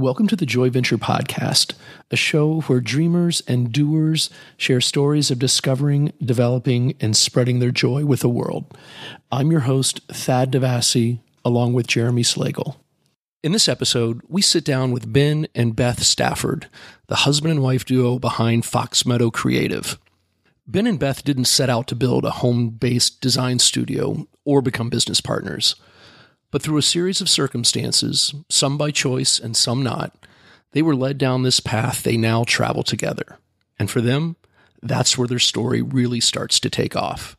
Welcome to the Joy Venture Podcast, a show where dreamers and doers share stories of discovering, developing, and spreading their joy with the world. I'm your host, Thad Devassi, along with Jeremy Slagle. In this episode, we sit down with Ben and Beth Stafford, the husband and wife duo behind Fox Meadow Creative. Ben and Beth didn't set out to build a home based design studio or become business partners. But through a series of circumstances, some by choice and some not, they were led down this path they now travel together. And for them, that's where their story really starts to take off.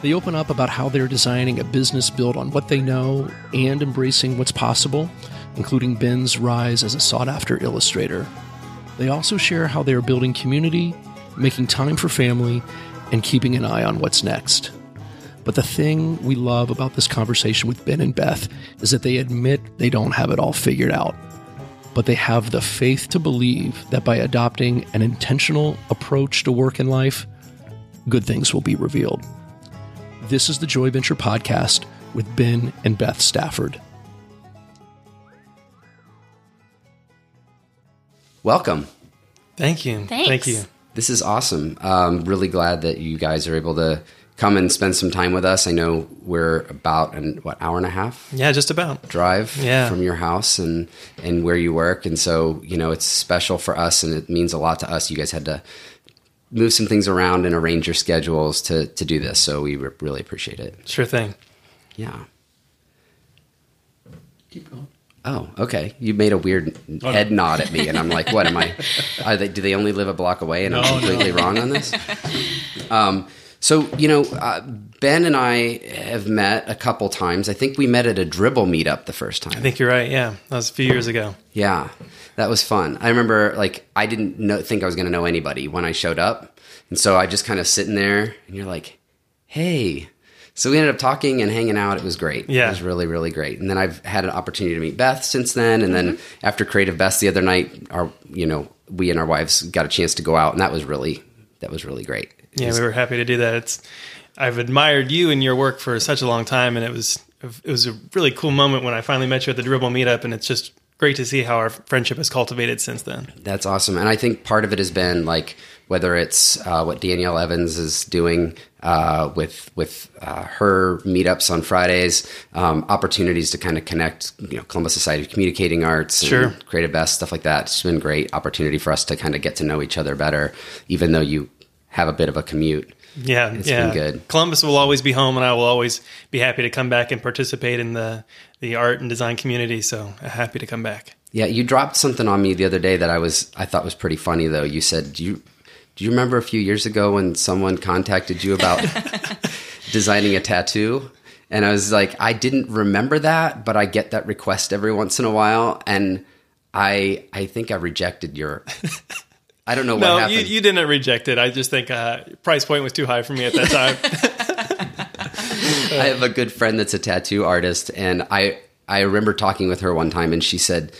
They open up about how they're designing a business built on what they know and embracing what's possible, including Ben's rise as a sought after illustrator. They also share how they are building community, making time for family, and keeping an eye on what's next. But the thing we love about this conversation with Ben and Beth is that they admit they don't have it all figured out. But they have the faith to believe that by adopting an intentional approach to work in life, good things will be revealed. This is the Joy Venture Podcast with Ben and Beth Stafford. Welcome. Thank you. Thanks. Thank you. This is awesome. Um, really glad that you guys are able to come and spend some time with us. I know we're about an what hour and a half Yeah, just about. drive Yeah. from your house and and where you work, and so you know it's special for us, and it means a lot to us. You guys had to move some things around and arrange your schedules to to do this, so we re- really appreciate it. Sure thing. Yeah. Keep going. Oh, okay. You made a weird head nod at me, and I'm like, "What am I? Are they, do they only live a block away?" And I'm completely wrong on this. Um, so you know, uh, Ben and I have met a couple times. I think we met at a Dribbble meetup the first time. I think you're right. Yeah, that was a few years ago. Yeah, that was fun. I remember like I didn't know, think I was going to know anybody when I showed up, and so I just kind of sitting there, and you're like, "Hey." So we ended up talking and hanging out. It was great. Yeah. it was really really great. And then I've had an opportunity to meet Beth since then. And then mm-hmm. after Creative Best the other night, our you know we and our wives got a chance to go out, and that was really that was really great. It Yeah, was- we were happy to do that. It's I've admired you and your work for such a long time, and it was it was a really cool moment when I finally met you at the Dribbble meetup, and it's just great to see how our friendship has cultivated since then. That's awesome. And I think part of it has been like whether it's uh, what Danielle Evans is doing uh, with with uh, her meetups on Fridays, um, opportunities to kind of connect, you know, Columbus Society of Communicating Arts, and Sure. Creative Best, stuff like that. It's been a great opportunity for us to kind of get to know each other better, even though you have a bit of a commute. Yeah, It's yeah. been good. Columbus will always be home, and I will always be happy to come back and participate in the the art and design community. So uh, happy to come back. Yeah, you dropped something on me the other day that I was I thought was pretty funny though. You said, "Do you do you remember a few years ago when someone contacted you about designing a tattoo?" And I was like, "I didn't remember that, but I get that request every once in a while and I I think I rejected your I don't know what No, happened. you, you didn't reject it. I just think uh, price point was too high for me at that time. I have a good friend that's a tattoo artist, and I I remember talking with her one time, and she said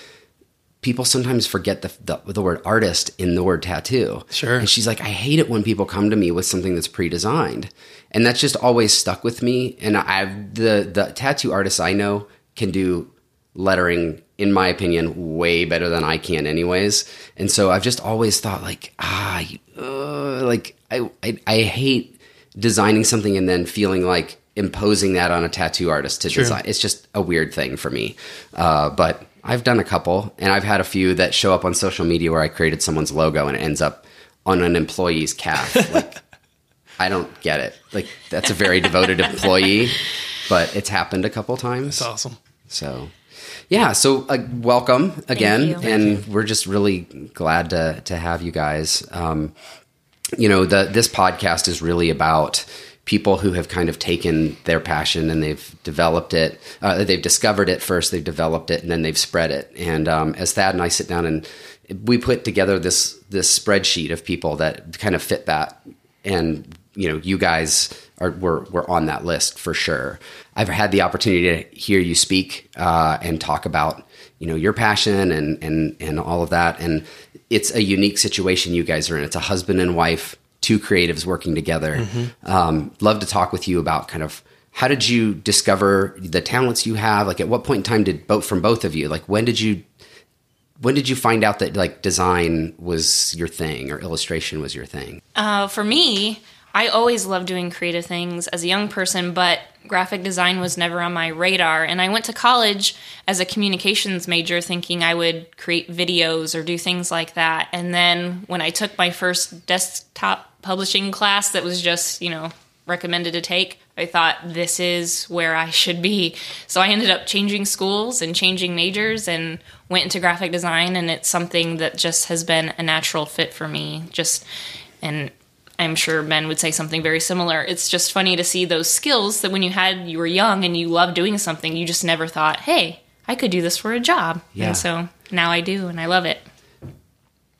people sometimes forget the, the the word artist in the word tattoo. Sure. And she's like, I hate it when people come to me with something that's pre-designed, and that's just always stuck with me. And I've the the tattoo artists I know can do lettering in my opinion way better than I can anyways. And so I've just always thought like ah uh, like I, I I hate designing something and then feeling like imposing that on a tattoo artist to design. It's just a weird thing for me. Uh, but I've done a couple and I've had a few that show up on social media where I created someone's logo and it ends up on an employee's calf. Like I don't get it. Like that's a very devoted employee but it's happened a couple times. It's awesome. so, yeah. So, uh, welcome again, and we're just really glad to to have you guys. Um, you know, the this podcast is really about people who have kind of taken their passion and they've developed it. Uh, they've discovered it first, they've developed it, and then they've spread it. And um, as Thad and I sit down and we put together this this spreadsheet of people that kind of fit that, and you know, you guys are were were on that list for sure. I've had the opportunity to hear you speak uh, and talk about you know your passion and and and all of that, and it's a unique situation you guys are in. It's a husband and wife, two creatives working together. Mm-hmm. Um, love to talk with you about kind of how did you discover the talents you have? Like, at what point in time did both from both of you? Like, when did you when did you find out that like design was your thing or illustration was your thing? Uh, for me, I always loved doing creative things as a young person, but graphic design was never on my radar. And I went to college as a communications major thinking I would create videos or do things like that. And then when I took my first desktop publishing class that was just, you know, recommended to take, I thought this is where I should be. So I ended up changing schools and changing majors and went into graphic design and it's something that just has been a natural fit for me. Just and I'm sure Ben would say something very similar. It's just funny to see those skills that when you had you were young and you loved doing something, you just never thought, "Hey, I could do this for a job." Yeah. And so now I do, and I love it.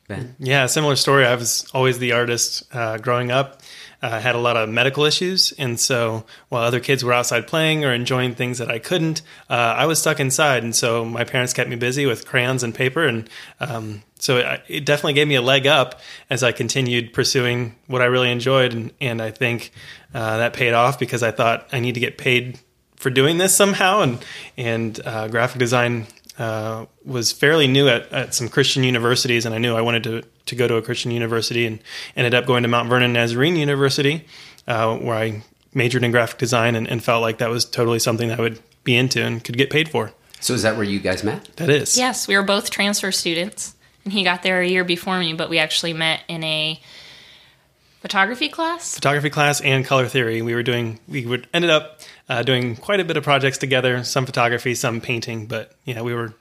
Ben. Yeah, similar story. I was always the artist uh, growing up uh, had a lot of medical issues, and so while other kids were outside playing or enjoying things that I couldn't, uh, I was stuck inside. And so my parents kept me busy with crayons and paper, and um, so it, it, definitely gave me a leg up as I continued pursuing what I really enjoyed, and, and I think uh, that paid off because I thought I need to get paid for doing this somehow, and and uh, graphic design uh, was fairly new at, at, some Christian universities, and I knew I wanted to, to go to a Christian university and ended up going to Mount Vernon Nazarene University, uh, where I majored in graphic design and, and, felt like that was totally something I would be into and could get paid for. So, is that where you guys met? That is. Yes, we were both transfer students, and he got there a year before me, but we actually met in a photography class? Photography class and color theory. We were doing we would ended up uh, doing quite a bit of projects together some photography some painting but yeah we were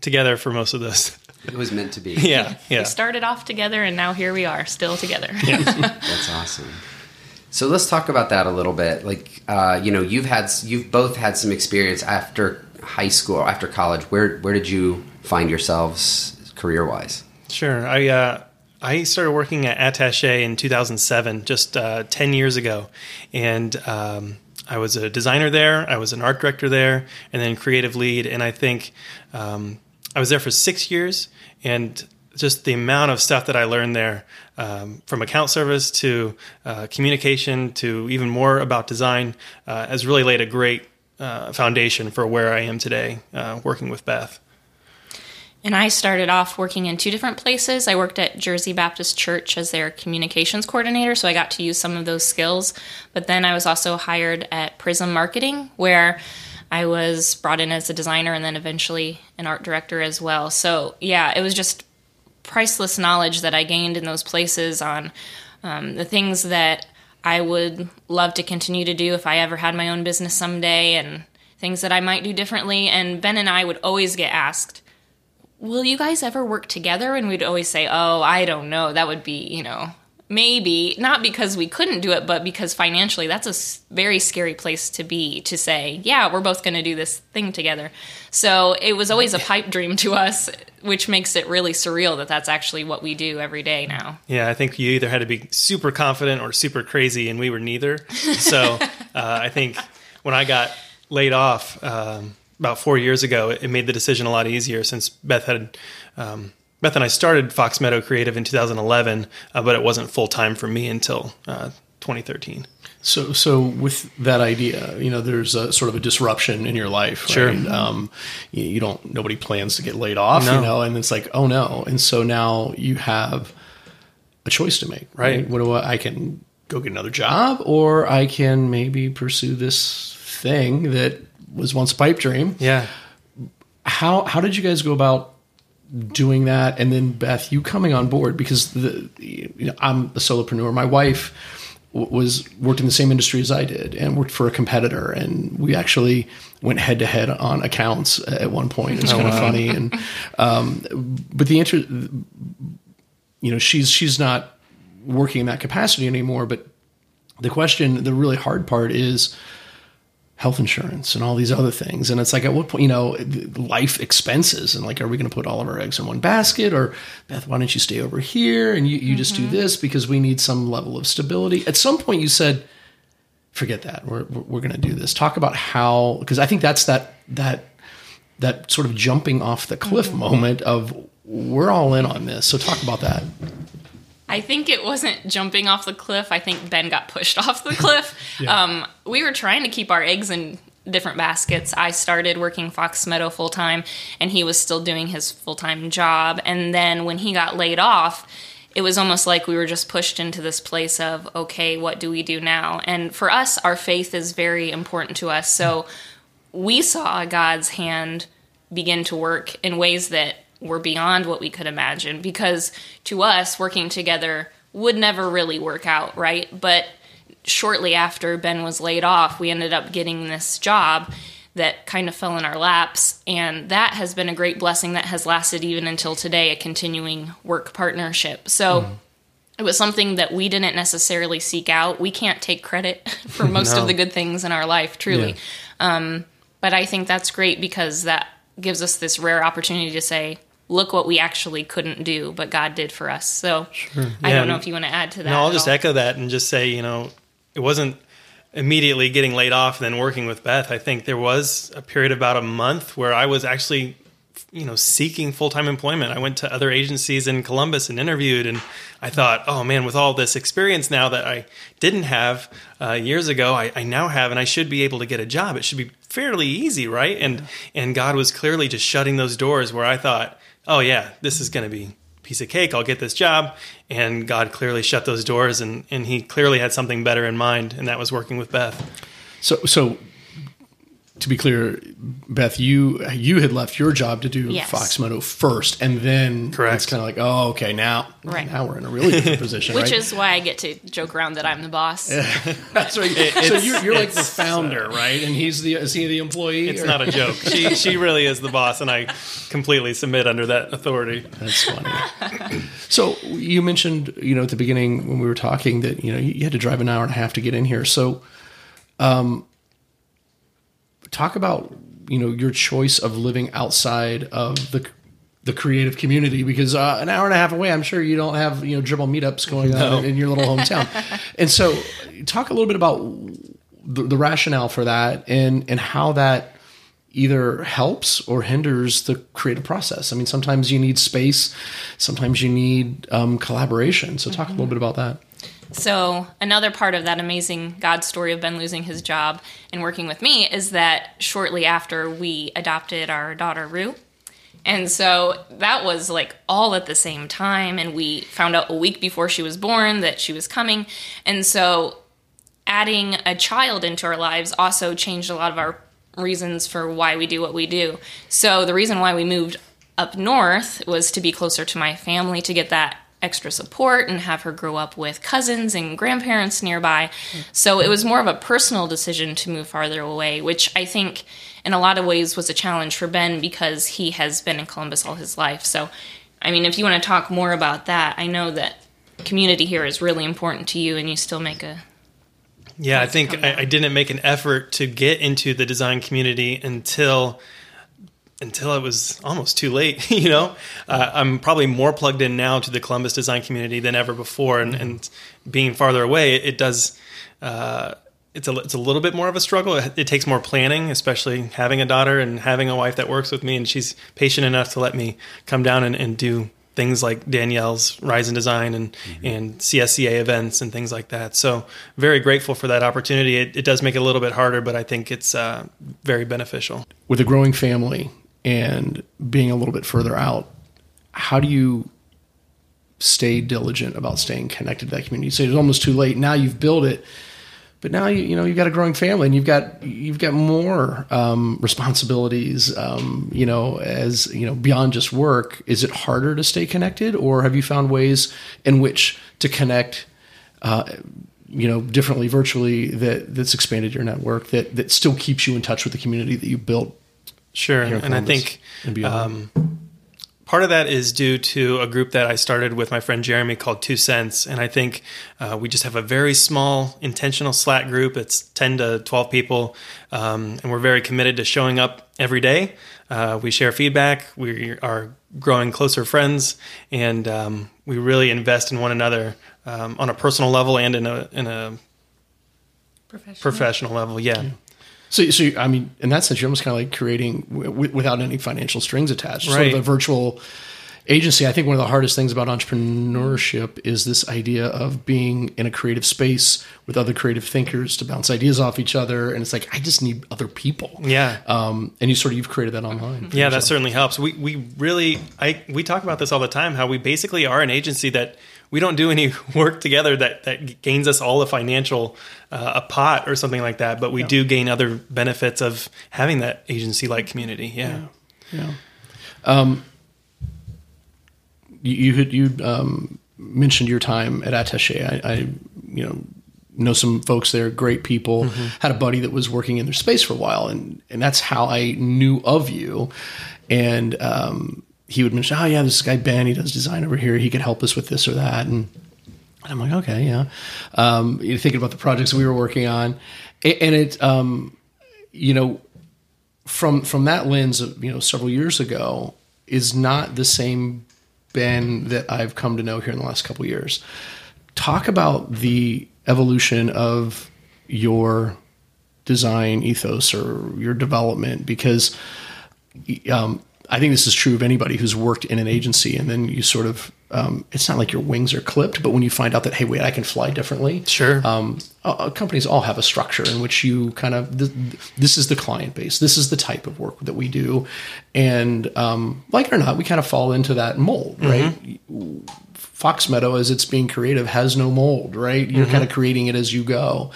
together for most of this it was meant to be. Yeah yeah. we started off together and now here we are still together. Yeah. that's awesome. So let's talk about that a little bit. Like uh, you know you've had you've both had some experience after high school after college. Where where did you find yourselves career wise sure. I uh I started working at Attaché in 2007, just uh, 10 years ago. And um, I was a designer there, I was an art director there, and then creative lead. And I think um, I was there for six years. And just the amount of stuff that I learned there, um, from account service to uh, communication to even more about design, uh, has really laid a great uh, foundation for where I am today, uh, working with Beth. And I started off working in two different places. I worked at Jersey Baptist Church as their communications coordinator, so I got to use some of those skills. But then I was also hired at Prism Marketing, where I was brought in as a designer and then eventually an art director as well. So, yeah, it was just priceless knowledge that I gained in those places on um, the things that I would love to continue to do if I ever had my own business someday and things that I might do differently. And Ben and I would always get asked, will you guys ever work together? And we'd always say, oh, I don't know. That would be, you know, maybe not because we couldn't do it, but because financially, that's a very scary place to be to say, yeah, we're both going to do this thing together. So it was always a pipe dream to us, which makes it really surreal that that's actually what we do every day now. Yeah, I think you either had to be super confident or super crazy, and we were neither. So uh, I think when I got laid off, um, about four years ago, it made the decision a lot easier since Beth had. Um, Beth and I started Fox Meadow Creative in 2011, uh, but it wasn't full time for me until uh, 2013. So, so with that idea, you know, there's a sort of a disruption in your life. Right? Sure. Um, you, you, don't. Nobody plans to get laid off. No. You know, and it's like, oh no. And so now you have a choice to make. Right. right? What do I? I can go get another job, or I can maybe pursue this thing that was once pipe dream. Yeah. How how did you guys go about doing that? And then Beth, you coming on board because the you know, I'm a solopreneur. My wife was worked in the same industry as I did and worked for a competitor and we actually went head to head on accounts at one point. It's oh, kind of funny and um, but the answer you know she's she's not working in that capacity anymore but the question the really hard part is health insurance and all these other things. And it's like, at what point, you know, life expenses and like, are we going to put all of our eggs in one basket or Beth, why don't you stay over here and you, you mm-hmm. just do mm-hmm. this because we need some level of stability. At some point you said, forget that. We're, we're going to do this. Talk about how, because I think that's that, that, that sort of jumping off the cliff mm-hmm. moment of we're all in on this. So talk about that. I think it wasn't jumping off the cliff. I think Ben got pushed off the cliff. yeah. um, we were trying to keep our eggs in different baskets. I started working Fox Meadow full time, and he was still doing his full time job. And then when he got laid off, it was almost like we were just pushed into this place of, okay, what do we do now? And for us, our faith is very important to us. So we saw God's hand begin to work in ways that were beyond what we could imagine because to us working together would never really work out, right? But shortly after Ben was laid off, we ended up getting this job that kind of fell in our laps. And that has been a great blessing that has lasted even until today, a continuing work partnership. So mm. it was something that we didn't necessarily seek out. We can't take credit for most no. of the good things in our life, truly. Yeah. Um, but I think that's great because that gives us this rare opportunity to say, look what we actually couldn't do, but God did for us. So sure. I yeah, don't know if you want to add to that. No, I'll just all. echo that and just say, you know, it wasn't immediately getting laid off and then working with Beth. I think there was a period about a month where I was actually you know seeking full-time employment i went to other agencies in columbus and interviewed and i thought oh man with all this experience now that i didn't have uh, years ago I, I, now have and i should be able to get a job it should be fairly easy right and and god was clearly just shutting those doors where i thought oh yeah, this is going to be piece of cake. I'll get this job. And God clearly shut those doors, and and He clearly had something better in mind, and that was working with Beth. So so to be clear, Beth, you you had left your job to do yes. Fox Meadow first, and then Correct. it's kind of like, oh, okay, now right. now we're in a really different position, which right? is why I get to joke around that I'm the boss. That's right. It, so you're, you're like the founder, uh, right? And he's the is he the employee? It's or? not a joke. She she really is the boss, and I completely submit under that authority. That's funny. so you mentioned, you know, at the beginning when we were talking that you know you had to drive an hour and a half to get in here. So, um, talk about you know your choice of living outside of the the creative community because uh, an hour and a half away, I'm sure you don't have you know Dribbble meetups going no. on in your little hometown. and so, talk a little bit about the, the, rationale for that and and how that either helps or hinders the creative process. I mean, sometimes you need space, sometimes you need um, collaboration. So, talk mm-hmm. a little bit about that. So, another part of that amazing God story of Ben losing his job and working with me is that shortly after we adopted our daughter Rue. And so that was like all at the same time. And we found out a week before she was born that she was coming. And so adding a child into our lives also changed a lot of our reasons for why we do what we do. So the reason why we moved up north was to be closer to my family, to get that extra support and have her grow up with cousins and grandparents nearby. So it was more of a personal decision to move farther away, which I think in a lot of ways was a challenge for Ben because he has been in Columbus all his life. So, I mean, if you want to talk more about that, I know that community here is really important to you and you still make a yeah, I think I, I, didn't make an effort to get into the design community until until it was almost too late. you know, uh, I'm probably more plugged in now to the Columbus design community than ever before, and, and being farther away, it, it does. Uh, it's a it's a little bit more of a struggle. It, it, takes more planning, especially having a daughter and having a wife that works with me, and she's patient enough to let me come down and, and do things like Danielle's Rise in Design and mm-hmm. and CSCA events and things like that. So very grateful for that opportunity. It, it does make it a little bit harder, but I think it's uh, very beneficial. With a growing family, and being a little bit further out, how do you stay diligent about staying connected to that community? Say it's almost too late. Now you've built it, but now you you know you've got a growing family and you've got you've got more um, responsibilities. Um, you know, as you know, beyond just work. Is it harder to stay connected, or have you found ways in which to connect? Uh, you know, differently virtually that that's expanded your network that that still keeps you in touch with the community that you built Sure, and I think and um, part of that is due to a group that I started with my friend Jeremy called Two Cents. And I think uh, we just have a very small intentional Slack group. It's 10 to 12 people. Um, and we're very committed to showing up every day. Uh, we share feedback. We are growing closer friends. And um, we really invest in one another um, on a personal level and in a, in a professional, professional level. yeah. yeah. So, so I mean, in that sense, you're almost kind of like creating w- without any financial strings attached, right. sort of a virtual agency. I think one of the hardest things about entrepreneurship is this idea of being in a creative space with other creative thinkers to bounce ideas off each other. And it's like, I just need other people. Yeah. Um, and you sort of, you've created that online. Yeah, yourself. that certainly helps. We, we really, I, we talk about this all the time, how we basically are an agency that we don't do any work together that, that gains us all a financial uh, a pot or something like that, but we yeah. do gain other benefits of having that agency like community. Yeah. Yeah. yeah. Um, you had you um, mentioned your time at Attaché. I, I, you know know some folks there, great people. Mm-hmm. Had a buddy that was working in their space for a while, and and that's how I knew of you. And um, he would mention, oh yeah, this guy Ben, he does design over here. He could help us with this or that. And, I'm like, okay, yeah. Um, you're thinking about the projects we were working on, and it, um, you know, from from that lens of you know several years ago is not the same Ben that I've come to know here in the last couple years. Talk about the evolution of your design ethos or your development because um, I think this is true of anybody who's worked in an agency, and then you sort of um, it's not like your wings are clipped, but when you find out that hey, wait, I can fly differently. Sure. Um, uh, companies all have a structure in which you kind of th- this is the client base, this is the type of work that we do, and um, like it or not, we kind of fall into that mold, right? Mm-hmm. Fox Meadow, as it's being creative, has no mold, right? You're mm-hmm. kind of creating it as you go.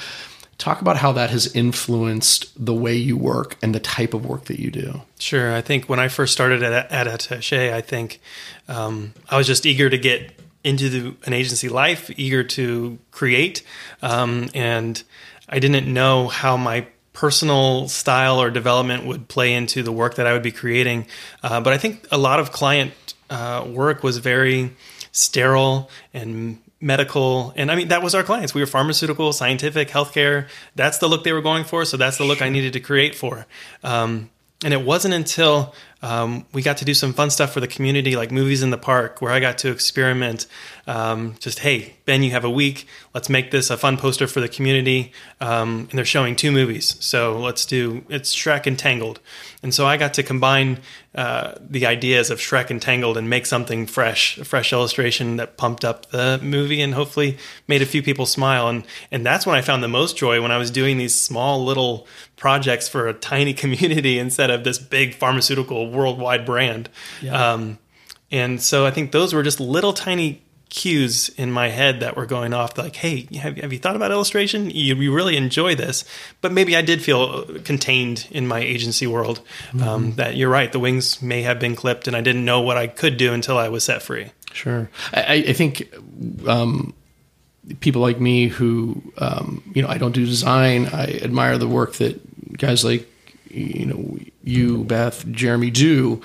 Talk about how that has influenced the way you work and the type of work that you do. Sure. I think when I first started at, at Attaché, I think um, I was just eager to get into the, an agency life, eager to create. Um, and I didn't know how my personal style or development would play into the work that I would be creating. Uh, but I think a lot of client uh, work was very sterile and medical and i mean that was our clients we were pharmaceutical scientific healthcare that's the look they were going for so that's the look i needed to create for um, and it wasn't until um, we got to do some fun stuff for the community, like movies in the park, where I got to experiment. Um, just hey, Ben, you have a week. Let's make this a fun poster for the community. Um, and they're showing two movies, so let's do it's Shrek and Tangled. And so I got to combine uh, the ideas of Shrek and Tangled and make something fresh, a fresh illustration that pumped up the movie and hopefully made a few people smile. And and that's when I found the most joy when I was doing these small little projects for a tiny community instead of this big pharmaceutical worldwide brand. Yeah. Um, and so I think those were just little tiny cues in my head that were going off like hey have, have you thought about illustration you, you, really enjoy this but maybe i did feel contained in my agency world um, mm-hmm. um, that you're right the wings may have been clipped and i didn't know what i could do until i was set free sure i, I think um, people like me who um, you know i don't do design i admire the work that guys like you know you, Beth, Jeremy do.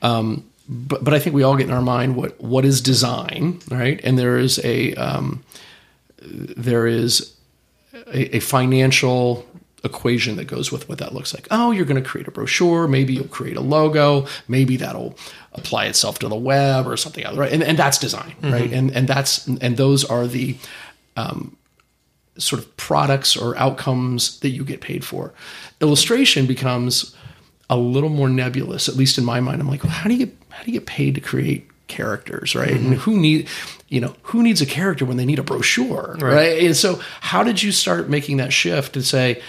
Um, but but I think we all get in our mind what what is design, right? And there is a um, there is a, a, financial equation that goes with what that looks like. Oh, you're going to create a brochure. Maybe you'll create a logo. Maybe that'll apply itself to the web or something else, right? And, and that's design, mm-hmm. right? And and that's and those are the um, sort of products or outcomes that you get paid for. Illustration becomes a little more nebulous, at least in my mind. I'm like, well, how do you how do you get paid to create characters, right? Mm-hmm. And who need you know who needs a character when they need a brochure, right. right? And so, how did you start making that shift to say,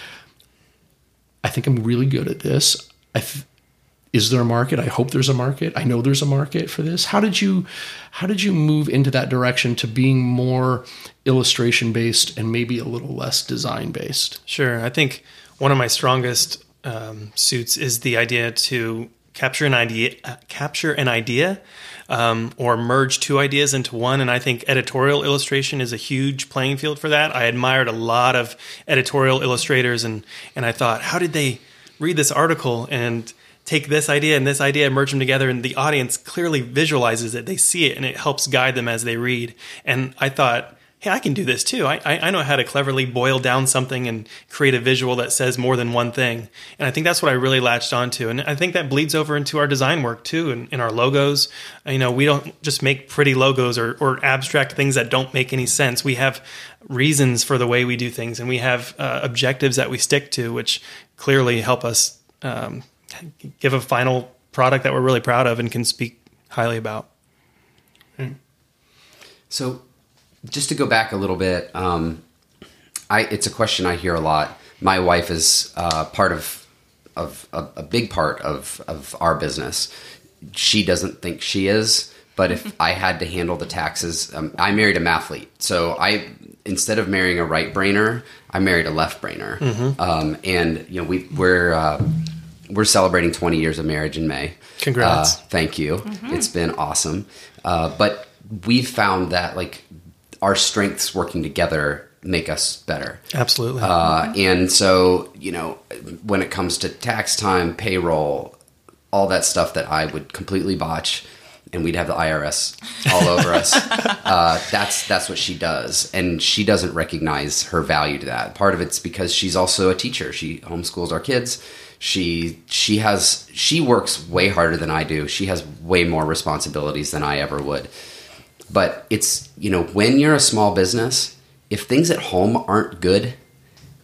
I think I'm really good at this. Th- is there a market? I hope there's a market. I know there's a market for this. How did you how did you move into that direction to being more illustration based and maybe a little less design based? Sure. I think one of my strongest um, suits is the idea to capture an idea, uh, capture an idea, um, or merge two ideas into one. And I think editorial illustration is a huge playing field for that. I admired a lot of editorial illustrators, and and I thought, how did they read this article and take this idea and this idea, and merge them together, and the audience clearly visualizes it. They see it, and it helps guide them as they read. And I thought, hey, I can do this too. I, I know how to cleverly boil down something and create a visual that says more than one thing. And I think that's what I really latched onto. And I think that bleeds over into our design work too, and in our logos. You know, we don't just make pretty logos or, or abstract things that don't make any sense. We have reasons for the way we do things, and we have uh, objectives that we stick to, which clearly help us um, give a final product that we're really proud of and can speak highly about. So just to go back a little bit, um, I it's a question I hear a lot. My wife is uh, part of of a, a, big part of of our business. She doesn't think she is, but if I had to handle the taxes, um, I married a mathlete, so I instead of marrying a right brainer, I married a left brainer. Mm-hmm. Um, and you know we we're uh, we're celebrating 20 years of marriage in May. Congrats! Uh, thank you. Mm-hmm. It's been awesome, uh, but we've found that like our strengths working together make us better. Absolutely. Uh, and so, you know, when it comes to tax time, payroll, all that stuff that I would completely botch, and we'd have the IRS all over us. Uh, that's that's what she does, and she doesn't recognize her value to that. Part of it's because she's also a teacher. She homeschools our kids. She she has she works way harder than I do. She has way more responsibilities than I ever would. But it's, you know, when you're a small business, if things at home aren't good,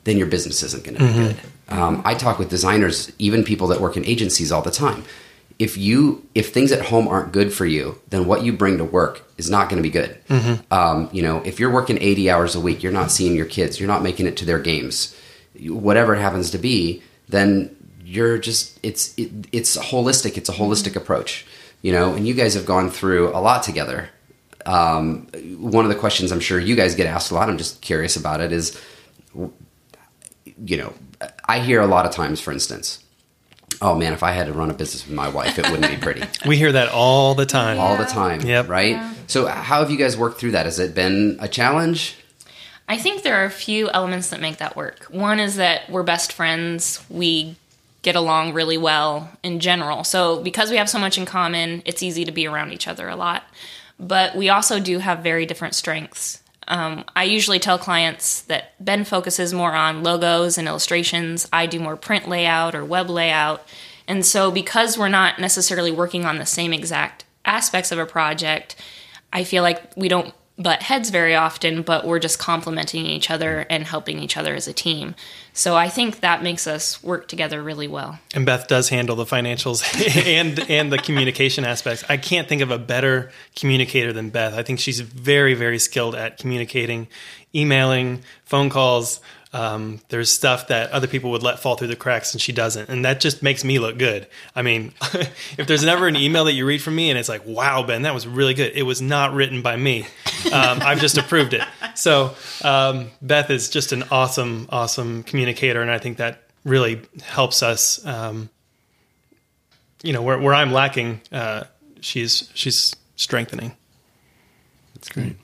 then your business isn't going to mm-hmm. be good. Um, I talk with designers, even people that work in agencies all the time. If you if things at home aren't good for you, then what you bring to work is not going to be good. Mm-hmm. Um, you know, if you're working 80 hours a week, you're not seeing your kids, you're not making it to their games, whatever it happens to be, then you're just it's it, it's holistic. It's a holistic approach, you know. And you guys have gone through a lot together um, one of the questions I'm sure you guys get asked a lot, I'm just curious about it, is you know, I hear a lot of times, for instance, oh man, if I had to run a business with my wife, it wouldn't be pretty. we hear that all the time. All the time. Yep. Right? Yeah. So, how have you guys worked through that? Has it been a challenge? I think there are a few elements that make that work. One is that we're best friends. We get along really well in general. So, because we have so much in common, it's easy to be around each other a lot but we also do have very different strengths. Um, I usually tell clients that Ben focuses more on logos and illustrations. I do more print layout or web layout. And so, because we're not necessarily working on the same exact aspects of a project, I feel like we don't butt heads very often, but we're just complementing each other and helping each other as a team. So I think that makes us work together really well. And Beth does handle the financials and and the communication aspects. I can't think of a better communicator than Beth. I think she's very very skilled at communicating, emailing, phone calls, um, there's stuff that other people would let fall through the cracks and she doesn't. And that just makes me look good. I mean, if there's never an email that you read from me and it's like, wow, Ben, that was really good. It was not written by me. Um, I've just approved it. So um, Beth is just an awesome, awesome communicator. And I think that really helps us, um, you know, where, where I'm lacking, uh, she's, she's strengthening. That's great.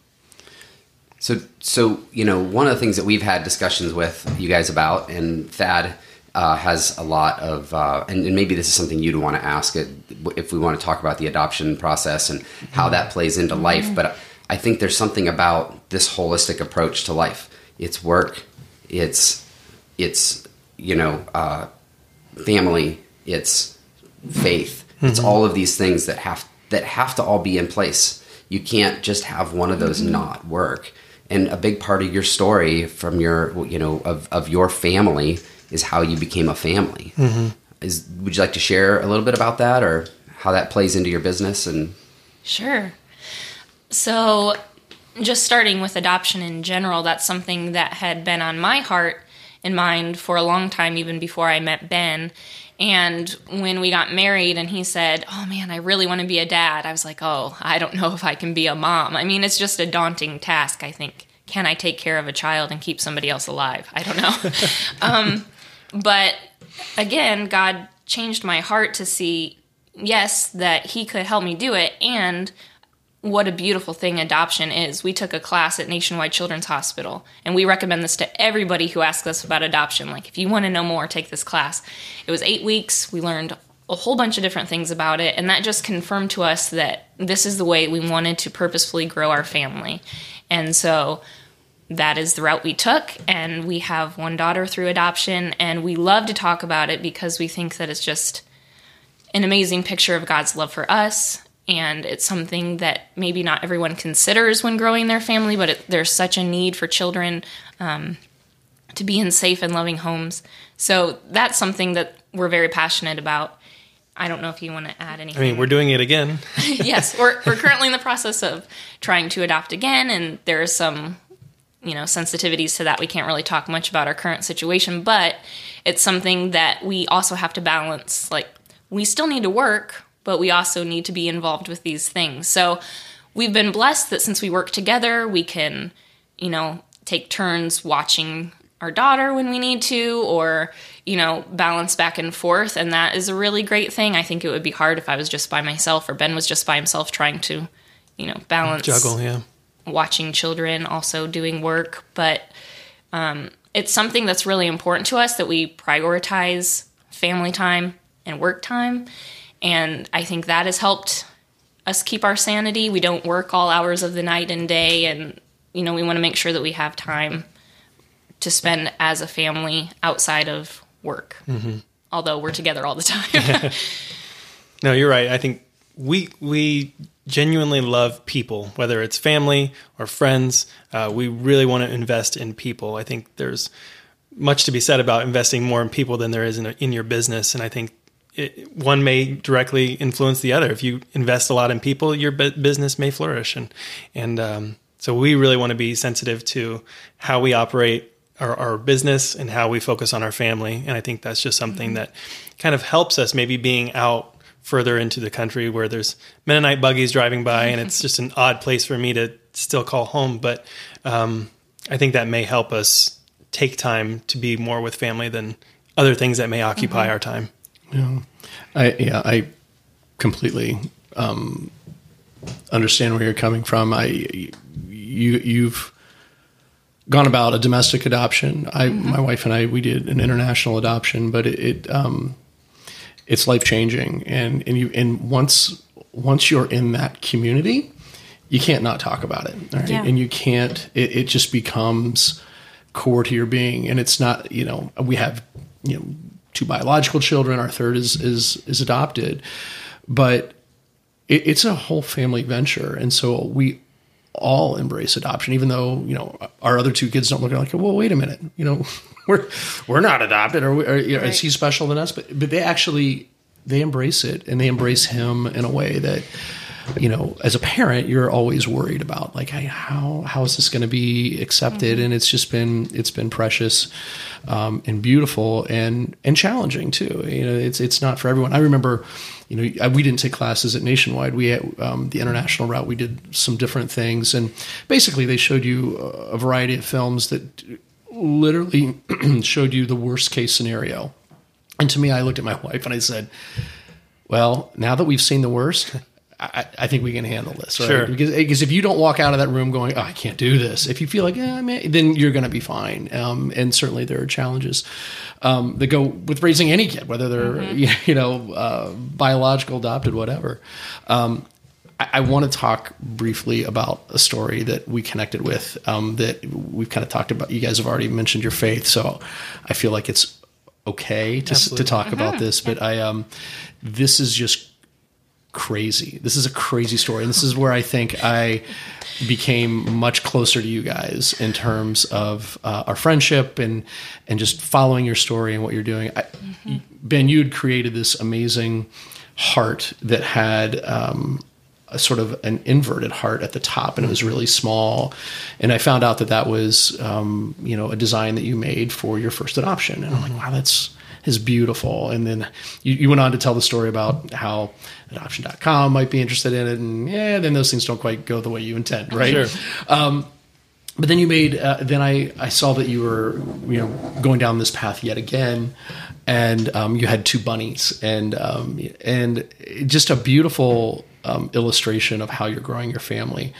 So, so you know, one of the things that we've had discussions with you guys about, and Thad uh, has a lot of, uh, and, and, maybe this is something you'd want to ask it, if we want to talk about the adoption process and how that plays into life. But I think there's something about this holistic approach to life. It's work, it's it's you know uh, family, it's faith, mm-hmm. it's all of these things that have that have to all be in place. You can't just have one of those mm-hmm. not work and a big part of your story from your you know of, of your family is how you became a family mm-hmm. is would you like to share a little bit about that or how that plays into your business and sure so just starting with adoption in general that's something that had been on my heart and mind for a long time even before i met ben and when we got married and he said, Oh man, I really want to be a dad, I was like, Oh, I don't know if I can be a mom. I mean, it's just a daunting task, I think. Can I take care of a child and keep somebody else alive? I don't know. um, but again, God changed my heart to see, yes, that He could help me do it and what a beautiful thing adoption is. We took a class at Nationwide Children's Hospital, and we recommend this to everybody who asks us about adoption. Like, if you want to know more, take this class. It was eight weeks. We learned a whole bunch of different things about it. And that just confirmed to us that this is the way we wanted to purposefully grow our family. And so that is the route we took. And we have one daughter through adoption. And we love to talk about it because we think that it's just an amazing picture of God's love for us. And it's something that maybe not everyone considers when growing their family, but it, there's such a need for children um, to be in safe and loving homes. So that's something that we're very passionate about. I don't know if you want to add anything. I mean, we're doing it again. yes, we're we're currently in the process of trying to adopt again, and there are some, you know, sensitivities to that. We can't really talk much about our current situation, but it's something that we also have to balance. Like, we still need to work, but we also need to be involved with these things. So, we've been blessed that since we work together, we can, you know, take turns watching our daughter when we need to or you know balance back and forth. And that is a really great thing. I think it would be hard if i was just by myself or ben was just by himself trying to you know balance juggle yeah. watching children also doing work. But um, it's something that's really important to us that we prioritize family time and work time and i think that has helped us keep our sanity we don't work all hours of the night and day and you know we want to make sure that we have time to spend as a family outside of work. Mm-hmm. Although we're together all the time. no, you're right. I think we we genuinely love people, whether it's family or friends. Uh, we really want to invest in people. I think there's much to be said about investing more in people than there is in, a, in your business, and I think it, one may directly influence the other. If you invest a lot in people, your business may flourish, and and um, so we really want to be sensitive to how we operate our, our business and how we focus on our family. And I think that's just something mm-hmm. that kind of helps us maybe being out further into the country where there's Mennonite buggies driving by and it's just an odd place for me to still call home. But um, I think that may help us take time to be more with family than other things that may occupy mm-hmm. our time. Yeah. I, yeah, I completely um, understand where you're coming from. I, you, you've, gone about a domestic adoption. I, mm-hmm. my wife and I, we did an international adoption, but it, it um, it's life changing. And and you and once once you're in that community, you can't not talk about it, right? Yeah. And you can't. It, it just becomes core to your being. And it's not. You know, we have you know two biological children. Our third is is is adopted, but it, it's a whole family venture. And so we all embrace adoption, even though you know our other two kids don't look like, well, wait a minute, you know, we're we're not adopted, or, or you know, right. is he special than us? But but they actually they embrace it, and they embrace him in a way that you know, as a parent, you're always worried about like, hey, how how is this going to be accepted? Mm-hmm. And it's just been it's been precious um, and beautiful and and challenging too. You know, it's it's not for everyone. I remember, you know, we didn't take classes at Nationwide. We had um, the international route. We did some different things, and basically they showed you a variety of films that literally showed you the worst case scenario. And to me, I looked at my wife and I said, well, now that we've seen the worst, I, I, think we can handle this, right? Sure. Because, because if you don't walk out of that room going, oh, I can't do this, if you feel like, eh, man, then you're going to be fine. Um, and certainly there are challenges um, that go with raising any kid, whether they're mm-hmm. you know uh, biological, adopted, whatever. Um, I, I want to talk briefly about a story that we connected with um, that we've kind of talked about. You guys have already mentioned your faith, so I feel like it's okay to, to talk about mm-hmm. this. But I um, this is just crazy. This is a crazy story. And this is where I think I became much closer to you guys in terms of uh, our friendship and and just following your story and what you're doing. I, mm-hmm. Ben, you had created this amazing heart that had um, a sort of an inverted heart at the top, and it was really small. And I found out that that was um, you know a design that you made for your first adoption, and I'm like, wow, that's is beautiful. And then you, you, went on to tell the story about how adoption.com might be interested in it. And yeah, then those things don't quite go the way you intend, right? Sure. Um, but then you made, uh, then I, I saw that you were, you know, going down this path yet again. And um, you had two bunnies and, um, and just a beautiful um, illustration of how you're growing your family.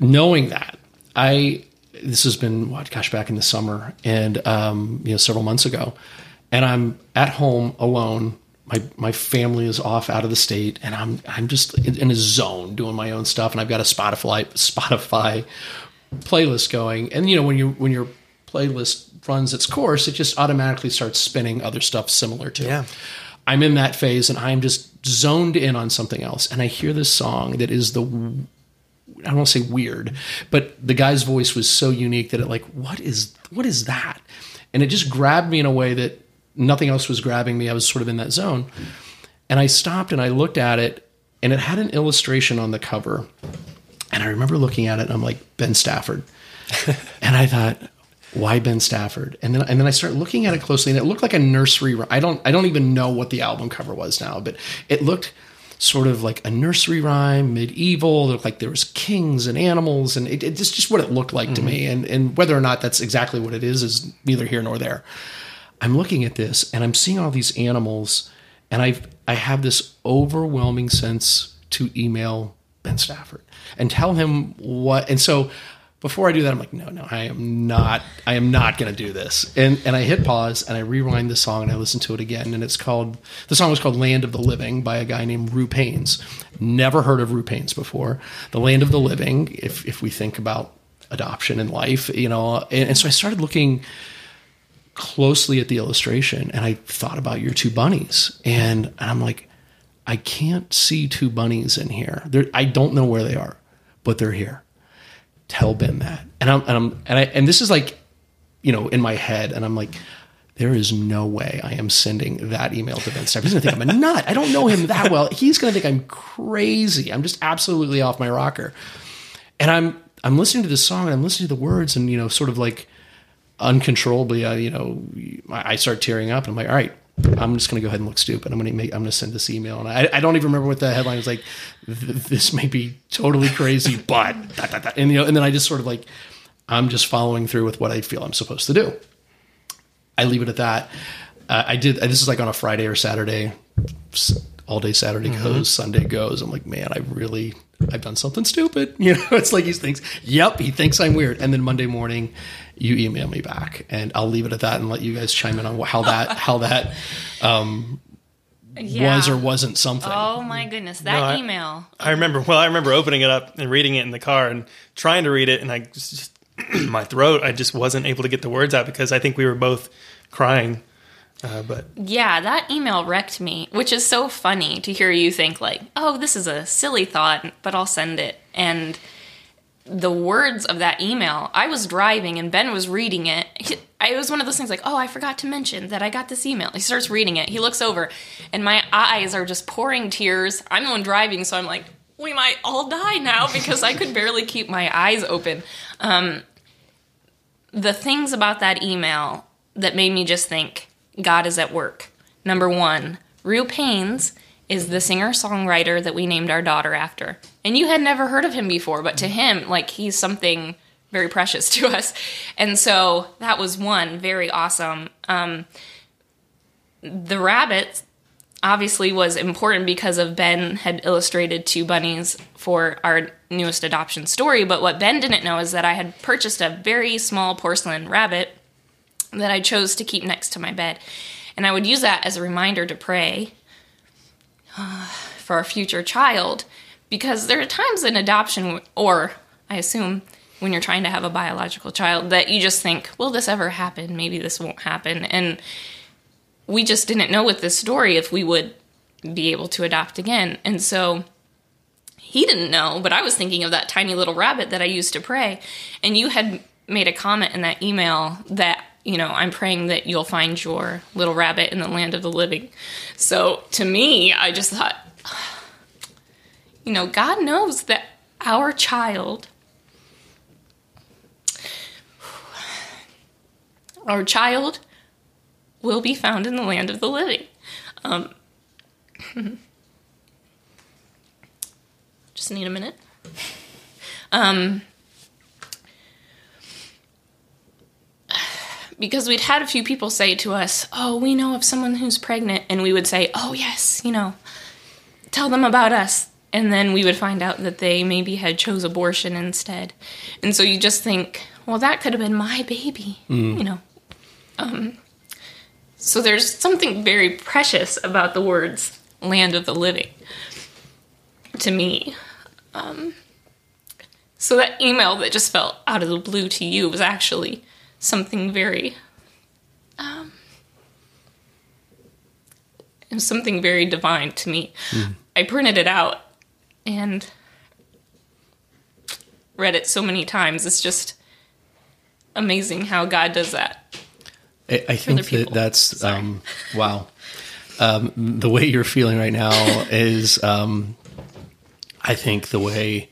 Knowing that, I this has been what gosh back in the summer and um, you know several months ago and I'm at home alone my my family is off out of the state, and I'm I'm just in, a zone doing my own stuff, and I've got a Spotify Spotify playlist going, and you know when you when your playlist runs its course, it just automatically starts spinning other stuff similar to. Yeah. I'm in that phase, and I'm just zoned in on something else, and I hear this song that is the I don't want to say weird, but the guy's voice was so unique that it like what is what is that? And it just grabbed me in a way that nothing else was grabbing me. I was sort of in that zone. And I stopped and I looked at it and it had an illustration on the cover. And I remember looking at it and I'm like, Ben Stafford. and I thought, why Ben Stafford? And then and then I started looking at it closely and it looked like a nursery I don't I don't even know what the album cover was now, but it looked sort of like a nursery rhyme, medieval. It looked like there was kings and animals, and it, it's just what it looked like mm-hmm. to me. And and whether or not that's exactly what it is is neither here nor there. I'm looking at this and I'm seeing all these animals, and I I have this overwhelming sense to email Ben Stafford and tell him what. And so before I do that, I'm like, no, no, I am not, I am not going to do this. And and I hit pause and I rewind the song and I listen to it again. And it's called the song was called "Land of the Living" by a guy named Rue Paines. Never heard of Rue Paines before. The Land of the Living. If if we think about adoption in life, you know, and, and so I started looking closely at the illustration and I thought about your two bunnies. And, and I'm like, I can't see two bunnies in here. They're, I don't know where they are, but they're here. Tell Ben that. And I'm, and I'm, and I, and this is like, you know, in my head. And I'm like, there is no way I am sending that email to Ben Staff. He's to think I'm a nut. I don't know him that well. He's going to think I'm crazy. I'm just absolutely off my rocker. And I'm, I'm listening to this song and I'm listening to the words and, you know, sort of like, uncontrollably, I, you know, I start tearing up and I'm like, all right, I'm just going to go ahead and look stupid. I'm going to make, I'm going to send this email. And I, I don't even remember what the headline was like. This may be totally crazy, but, and, you know, and then I just sort of like, I'm just following through with what I feel I'm supposed to do. I leave it at that. Uh, I did, this is like on a Friday or Saturday, all day Saturday mm-hmm. goes, Sunday goes. I'm like, man, I really, I've done something stupid. You know, it's like he thinks, yep, he thinks I'm weird. And then Monday morning, you email me back, and I'll leave it at that and let you guys chime in on how that how that um, yeah. was or wasn't something. Oh my goodness, that no, I, email! I remember. Well, I remember opening it up and reading it in the car and trying to read it, and I just my throat. I just wasn't able to get the words out because I think we were both crying. Uh, but yeah, that email wrecked me, which is so funny to hear you think like, "Oh, this is a silly thought, but I'll send it." And the words of that email. I was driving and Ben was reading it. He, it was one of those things like, oh, I forgot to mention that I got this email. He starts reading it. He looks over, and my eyes are just pouring tears. I'm the one driving, so I'm like, we might all die now because I could barely keep my eyes open. Um, the things about that email that made me just think God is at work. Number one, Rue Paines is the singer songwriter that we named our daughter after. And you had never heard of him before, but to him, like, he's something very precious to us. And so that was one very awesome. Um, the rabbit obviously was important because of Ben had illustrated two bunnies for our newest adoption story. But what Ben didn't know is that I had purchased a very small porcelain rabbit that I chose to keep next to my bed. And I would use that as a reminder to pray for a future child because there are times in adoption or i assume when you're trying to have a biological child that you just think will this ever happen? Maybe this won't happen. And we just didn't know with this story if we would be able to adopt again. And so he didn't know but i was thinking of that tiny little rabbit that i used to pray. And you had made a comment in that email that you know, I'm praying that you'll find your little rabbit in the land of the living. So to me, I just thought, you know, God knows that our child, our child will be found in the land of the living. Um, just need a minute. Um, because we'd had a few people say to us, "Oh, we know of someone who's pregnant," and we would say, "Oh, yes, you know, tell them about us." And then we would find out that they maybe had chose abortion instead. And so you just think, "Well, that could have been my baby," mm. you know. Um, So there's something very precious about the words land of the living to me. Um, so that email that just fell out of the blue to you was actually something very um, it was something very divine to me. Mm. I printed it out and read it so many times. It's just amazing how God does that. I, I think that that's um, wow. Um, the way you're feeling right now is, um, I think, the way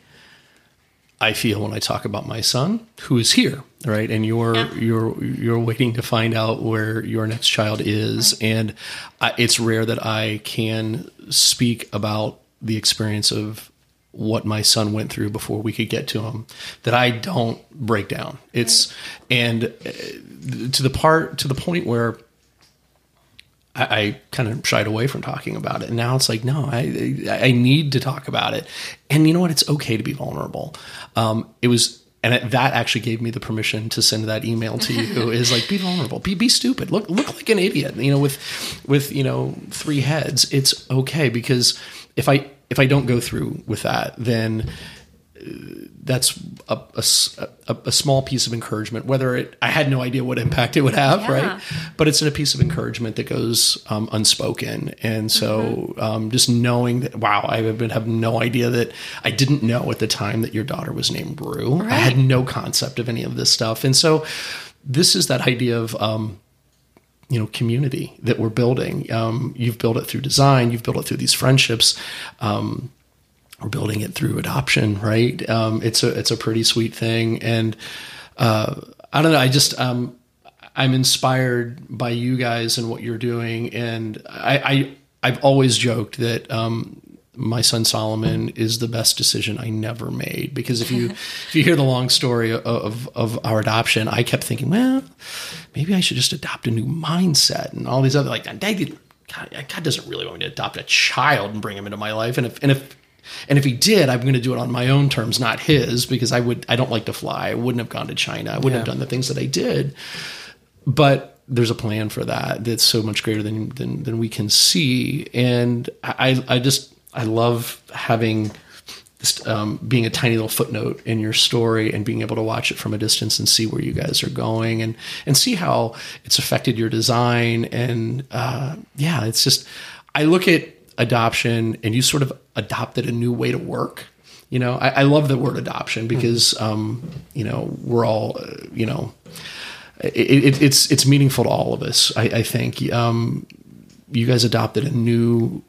I feel when I talk about my son, who is here, right? And you're yeah. you're you're waiting to find out where your next child is, right. and I, it's rare that I can speak about the experience of what my son went through before we could get to him that I don't break down. It's right. and uh, to the part to the point where I, I kind of shied away from talking about it. And now it's like, no, I I need to talk about it. And you know what? It's okay to be vulnerable. Um, it was and it, that actually gave me the permission to send that email to you is like be vulnerable be be stupid look look like an idiot you know with with you know three heads it's okay because if i if I don't go through with that, then that's a, a, a, small piece of encouragement. Whether it, I had no idea what impact it would have, yeah. right? But it's a piece of encouragement that goes um, unspoken, and so mm-hmm. um, just knowing that, wow, I have, been, have no idea that I didn't know at the time that your daughter was named Rue. Right. I had no concept of any of this stuff, and so this is that idea of um, you know community that we're building. Um, you've built it through design. You've built it through these friendships. We're building it through adoption, right? Um, it's a it's a pretty sweet thing, and uh, I don't know. I just um, I'm inspired by you guys and what you're doing, and I, I I've always joked that um, my son Solomon is the best decision I never made because if you if you hear the long story of of our adoption, I kept thinking, well, maybe I should just adopt a new mindset and all these other like God, God doesn't really want me to adopt a child and bring him into my life, and if and if and if he did, I'm going to do it on my own terms, not his, because I would I don't like to fly. I wouldn't have gone to China. I wouldn't yeah. have done the things that I did. But there's a plan for that that's so much greater than than, than we can see, and I I just I love having this, um, being a tiny little footnote in your story and being able to watch it from a distance and see where you guys are going and and see how it's affected your design and uh, yeah, it's just I look at adoption and you sort of adopted a new way to work. You know, I, I love the word adoption because um, you know we're all uh, you know it, it, it's it's meaningful to all of us. I, I think um, you guys adopted a new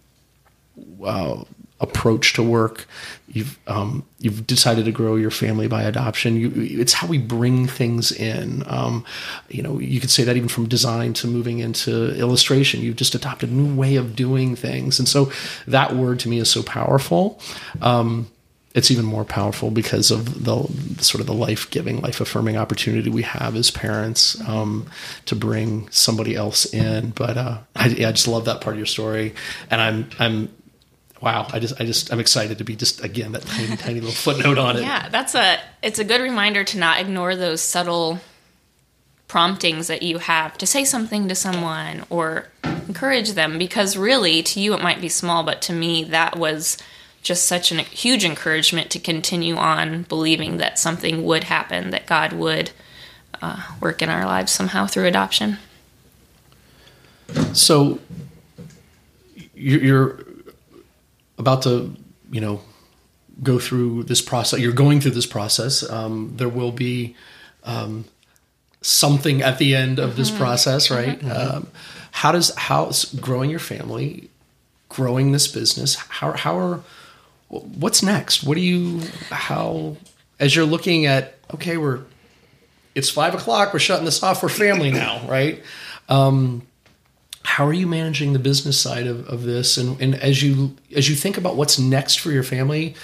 uh, approach to work. You've um, you've decided to grow your family by adoption. You, it's how we bring things in. Um, you know, you could say that even from design to moving into illustration. You've just adopted a new way of doing things, and so that word to me is so powerful. Um, it's even more powerful because of the sort of the life giving, life affirming opportunity we have as parents um, to bring somebody else in. But uh, I, I, just love that part of your story, and I'm I'm wow, I just I just I'm excited to be just again that tiny tiny little footnote on it. Yeah, that's a it's a good reminder to not ignore those subtle promptings that you have to say something to someone or encourage them because really to you it might be small but to me that was just such a huge encouragement to continue on believing that something would happen that God would uh, work in our lives somehow through adoption. So you're about to, you know, go through this process. You're going through this process. Um, there will be um, something at the end of this mm-hmm. process, right? Mm-hmm. Um, how does how growing your family, growing this business? How how are what's next? What do you how as you're looking at? Okay, we're it's five o'clock. We're shutting this off. We're family now, right? Um, how are you managing the business side of, of this? And, and as you as you think about what's next for your family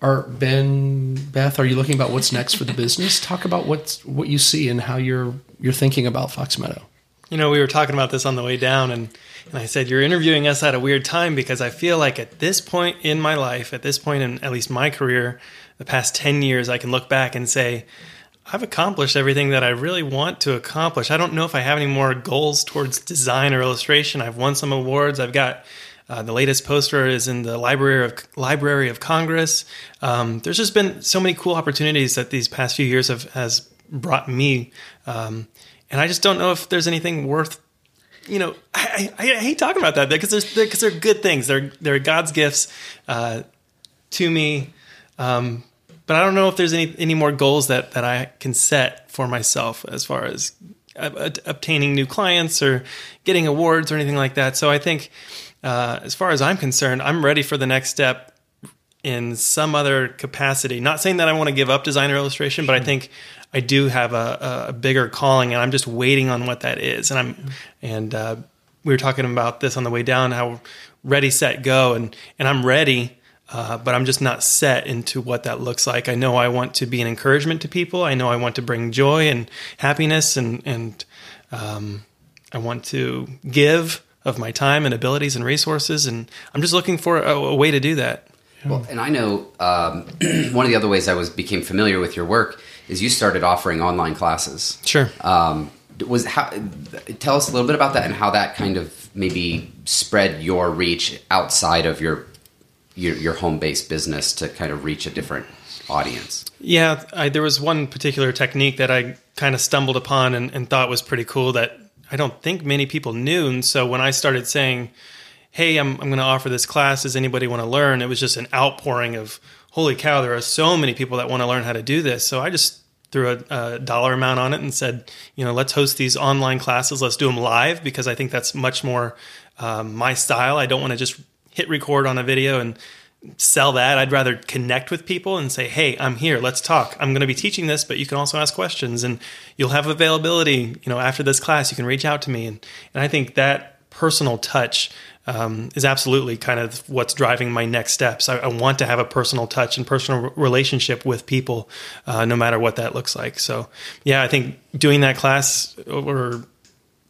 are ben beth are you looking about what's next for the business? Talk about what's what you see and how you're you're thinking about fox meadow. You know we were talking about this on the way down and and i said you're interviewing us at a weird time because i feel like at this point in my life at this point in at least my career the past 10 years i can look back and say I've accomplished everything that I really want to accomplish. I don't know if I have any more goals towards design or illustration. I've won some awards. I've got uh, the latest poster is in the Library of Library of Congress. Um, there's just been so many cool opportunities that these past few years have has brought me, um, and I just don't know if there's anything worth. You know, I, I, I hate talking about that because there's because they're, they're, good things. They're they're God's gifts uh, to me. Um, but I don't know if there's any any more goals that that I can set for myself as far as uh, obtaining new clients or getting awards or anything like that. So I think uh, as far as I'm concerned, I'm ready for the next step in some other capacity. Not saying that I want to give up designer illustration, but I think I do have a, a, bigger calling, and I'm just waiting on what that is. And I'm and uh, we were talking about this on the way down, how ready, set, go, and and I'm ready. Uh, but I'm just not set into what that looks like. I know I want to be an encouragement to people. I know I want to bring joy and happiness, and and um, I want to give of my time and abilities and resources. And I'm just looking for a, a way to do that. Well, and I know um, one of the other ways I was became familiar with your work is you started offering online classes. Sure. Um, was how tell us a little bit about that and how that kind of maybe spread your reach outside of your your, your home based business to kind of reach a different audience. Yeah, I, there was one particular technique that I kind of stumbled upon and, and thought was pretty cool that I don't think many people knew. And so when I started saying, "Hey, I'm I'm going to offer this class. Does anybody want to learn?" It was just an outpouring of, "Holy cow! There are so many people that want to learn how to do this." So I just threw a, a, dollar amount on it and said, you know, let's host these online classes. Let's do them live because I think that's much more um, my style. I don't want to just hit record on a video and sell that. I'd rather connect with people and say, "Hey, I'm here. Let's talk. I'm going to be teaching this, but you can also ask questions and you'll have availability, you know, after this class, you can reach out to me." And and I think that personal touch um, is absolutely kind of what's driving my next steps. I, I, want to have a personal touch and personal relationship with people, uh, no matter what that looks like. So, yeah, I think doing that class over a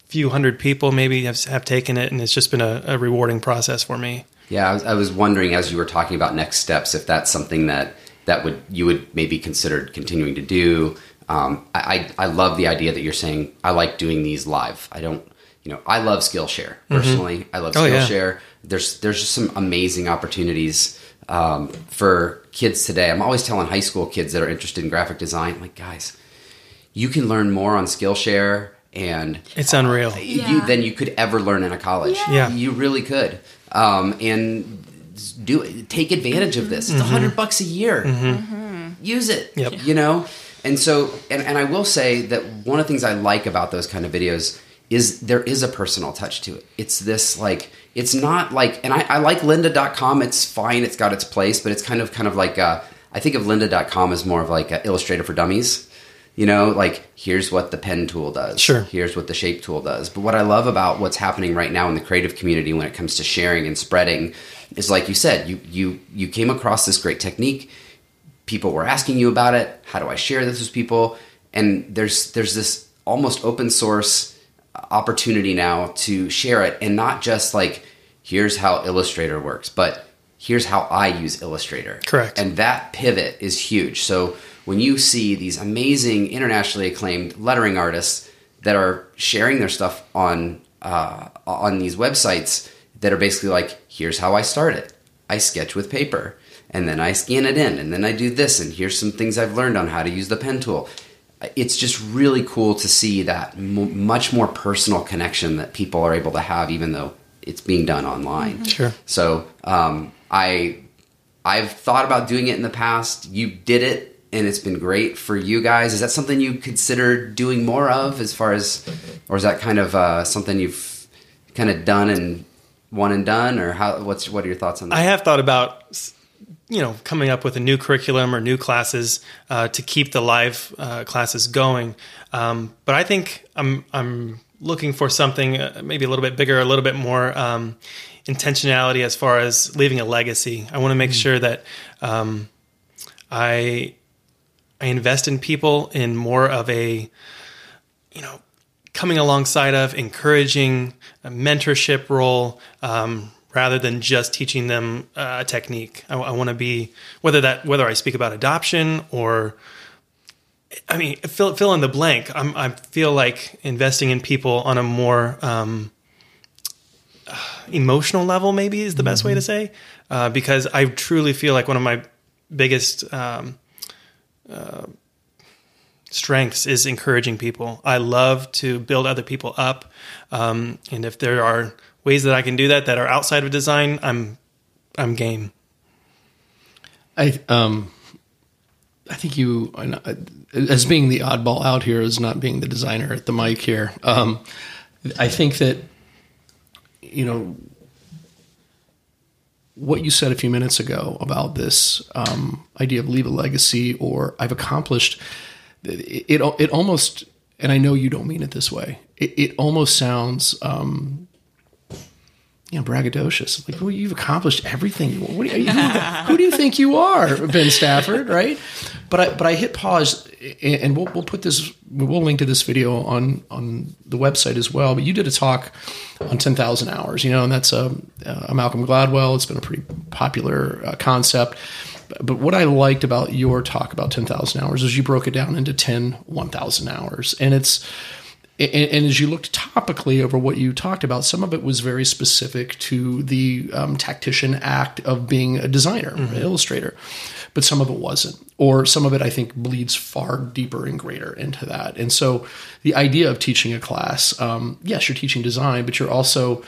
few hundred people maybe have, have taken it, and it's just been a, a rewarding process for me. Yeah, I was, I was wondering as you were talking about next steps if that's something that that would you would maybe consider continuing to do. Um, I, I love the idea that you're saying I like doing these live. I don't, you know, I love Skillshare mm-hmm. personally. Mm-hmm. I love Skillshare. Oh, yeah. There's there's just some amazing opportunities um, for kids today. I'm always telling high school kids that are interested in graphic design, I'm like guys, you can learn more on Skillshare and it's unreal. Uh, yeah. you, than you could ever learn in a college. Yeah, yeah. you really could um, and do take advantage of this. It's a mm-hmm. hundred bucks a year. Mm-hmm. Use it. Yep. You know, and so and, and I will say that one of the things I like about those kind of videos is there is a personal touch to it. It's this like it's not like and I, I like lynda.com. It's fine, it's got its place, but it's kind of kind of like uh, I think of lynda.com as more of like an illustrator for dummies you know like here's what the pen tool does. Sure. Here's what the shape tool does. But what i love about what's happening right now in the creative community when it comes to sharing and spreading is like you said you you you came across this great technique. People were asking you about it. How do i share this with people? And there's there's this almost open source opportunity now to share it and not just like here's how illustrator works but here's how i use illustrator. Correct. And that pivot is huge. So when you see these amazing internationally acclaimed lettering artists that are sharing their stuff on uh, on these websites that are basically like, here's how I start it. I sketch with paper, and then I scan it in, and then I do this, and here's some things I've learned on how to use the pen tool. It's just really cool to see that m- much more personal connection that people are able to have, even though it's being done online. Mm-hmm. Sure. So um, I I've thought about doing it in the past. You did it and it's been great for you guys. Is that something you consider doing more of, as far as, or is that kind of uh, something you've kind of done and one and done, or how? What's what are your thoughts on that? I have thought about, you know, coming up with a new curriculum or new classes uh, to keep the live uh, classes going. Um, but I think I'm I'm looking for something uh, maybe a little bit bigger, a little bit more. Um, intentionality as far as leaving a legacy. I want to make mm-hmm. sure that um, I I invest in people in more of a, you know, coming alongside of, encouraging a mentorship role, um, rather than just teaching them uh, a technique. I, I want to be whether that whether I speak about adoption or I mean, fill fill in the blank. I'm, I feel like investing in people on a more um, emotional level, maybe is the best way to say, uh, because I truly feel like one of my biggest um, uh, strengths is encouraging people. I love to build other people up, um, and if there are ways that I can do that that are outside of design, I'm I'm game. I um, I think you, as being the oddball out here, as not being the designer at the mic here. Um, I think that you know what you said a few minutes ago about this um, idea of leave a legacy or I've accomplished it. It, almost, and I know you don't mean it this way. It, it almost sounds um, you know, braggadocious. Like, well, you've accomplished everything. You, who do you think you are, Ben Stafford? Right? But I, but I hit pause, and we'll we'll put this. We'll link to this video on on the website as well. But you did a talk on ten thousand hours, you know, and that's a, a, Malcolm Gladwell. It's been a pretty popular uh, concept. But what I liked about your talk about 10,000 hours is you broke it down into 10 1,000 hours. And it's and, and, as you looked topically over what you talked about, some of it was very specific to the um, tactician act of being a designer, mm-hmm. an illustrator, but some of it wasn't. Or some of it, I think, bleeds far deeper and greater into that. And so the idea of teaching a class, um, yes, you're teaching design, but you're also,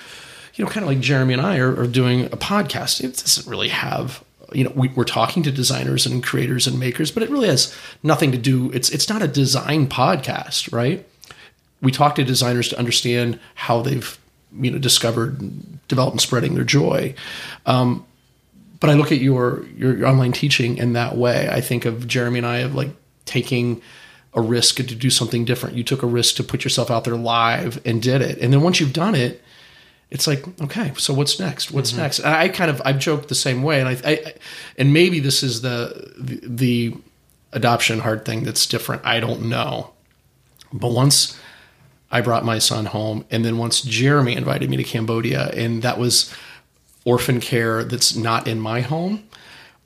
you know, kind of like Jeremy and I are, are doing a podcast. It doesn't really have you know we, are talking to designers and creators and makers but it really has nothing to do it's it's not a design podcast right we talk to designers to understand how they've you know discovered, developed, and spreading their joy. Um, but I look at your, your, your online teaching in that way. I think of Jeremy and I of like taking a risk to do something different. You took a risk to put yourself out there live and did it. And then once you've done it, it's like, okay, so what's next? What's mm-hmm. next? And I kind of I've joked the same way, and I, I, and maybe this is the, the the adoption heart thing that's different. I don't know, but once I brought my son home. And then once Jeremy invited me to Cambodia, and that was orphan care that's not in my home.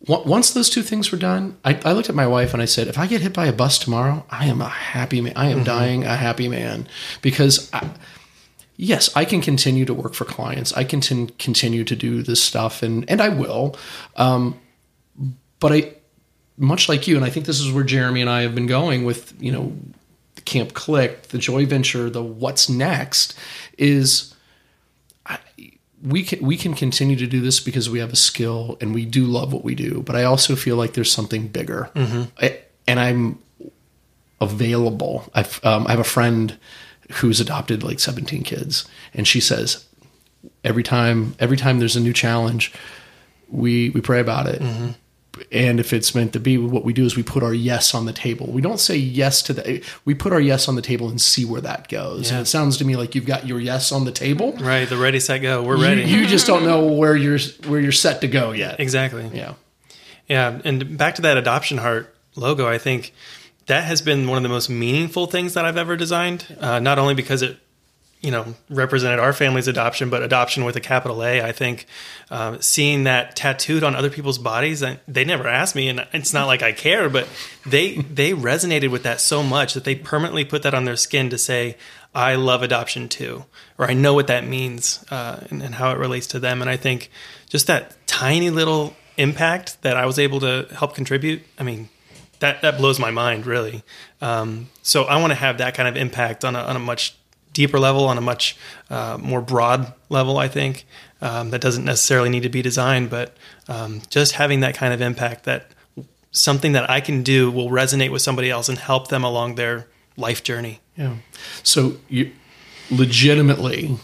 Once those two things were done, I, I, looked at my wife and I said, "If I get hit by a bus tomorrow, I am a happy man. I am mm-hmm. dying a happy man because, I, yes, I can continue to work for clients. I can t- continue to do this stuff, and and I will. Um, but I, much like you, and I think this is where Jeremy and I have been going with you know Camp Click, the Joy Venture, the What's Next is I, we can we can continue to do this because we have a skill and we do love what we do. But I also feel like there's something bigger, mm-hmm. I, and I'm available. I've, um, I have a friend who's adopted like 17 kids, and she says every time every time there's a new challenge, we we pray about it. Mm-hmm and if it's meant to be, what we do is we put our yes on the table. We don't say yes to the. We put our yes on the table and see where that goes. Yeah. And it sounds to me like you've got your yes on the table. Right, the ready, set, go. We're ready. You, you just don't know where you're where you're set to go yet. Exactly. Yeah. Yeah, and back to that adoption heart logo, I think that has been one of the most meaningful things that I've ever designed. Uh, not only because it you know represented our family's adoption, but adoption with a capital A. I think uh, seeing that tattooed on other people's bodies, they never asked me, and it's not like I care, but they they resonated with that so much that they permanently put that on their skin to say, "I love adoption too," or "I know what that means uh, and, and how it relates to them." And I think just that tiny little impact that I was able to help contribute. I mean, that that blows my mind, really. Um, so I want to have that kind of impact on a, on a much deeper level, on a much uh, more broad level, I think. Um, that doesn't necessarily need to be designed, but um, just having that kind of impact that something that I can do will resonate with somebody else and help them along their life journey. Yeah. So you legitimately,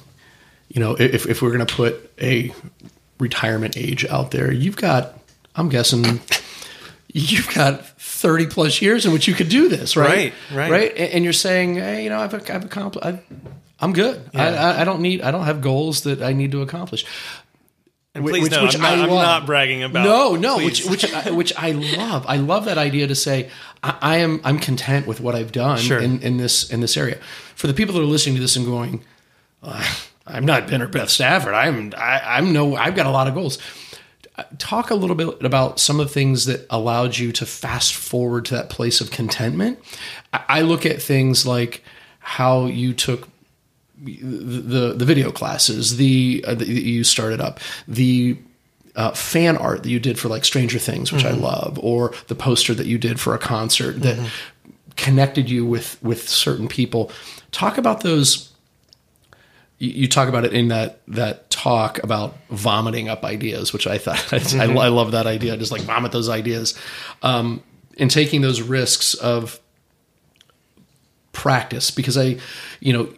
you know, if, if we're going to put a retirement age out there, you've got, I'm guessing, you've got 30 plus years in which you could do this, right? Right, right. right? And you're saying, hey, you know, I've, I've accomplished, I've, I'm good. Yeah. I, I, don't need, I don't have goals that I need to accomplish. And please which, no, which I'm, not, I am not bragging about. No, no, which which which I love. I love that idea to say I, I am I'm content with what I've done sure. in, in this in this area. For the people that are listening to this and going, uh, I'm not Ben or Beth Stafford. I'm I, I'm no I've got a lot of goals. Talk a little bit about some of the things that allowed you to fast forward to that place of contentment. I, look at things like how you took the the video classes, the uh, that you started up, the uh, fan art that you did for like Stranger Things, which mm-hmm. I love, or the poster that you did for a concert that mm-hmm. connected you with with certain people. Talk about those. You, you talk about it in that that talk about vomiting up ideas, which I thought mm-hmm. I, I, love that idea. Just like vomit those ideas, um, and taking those risks of practice because I, you know,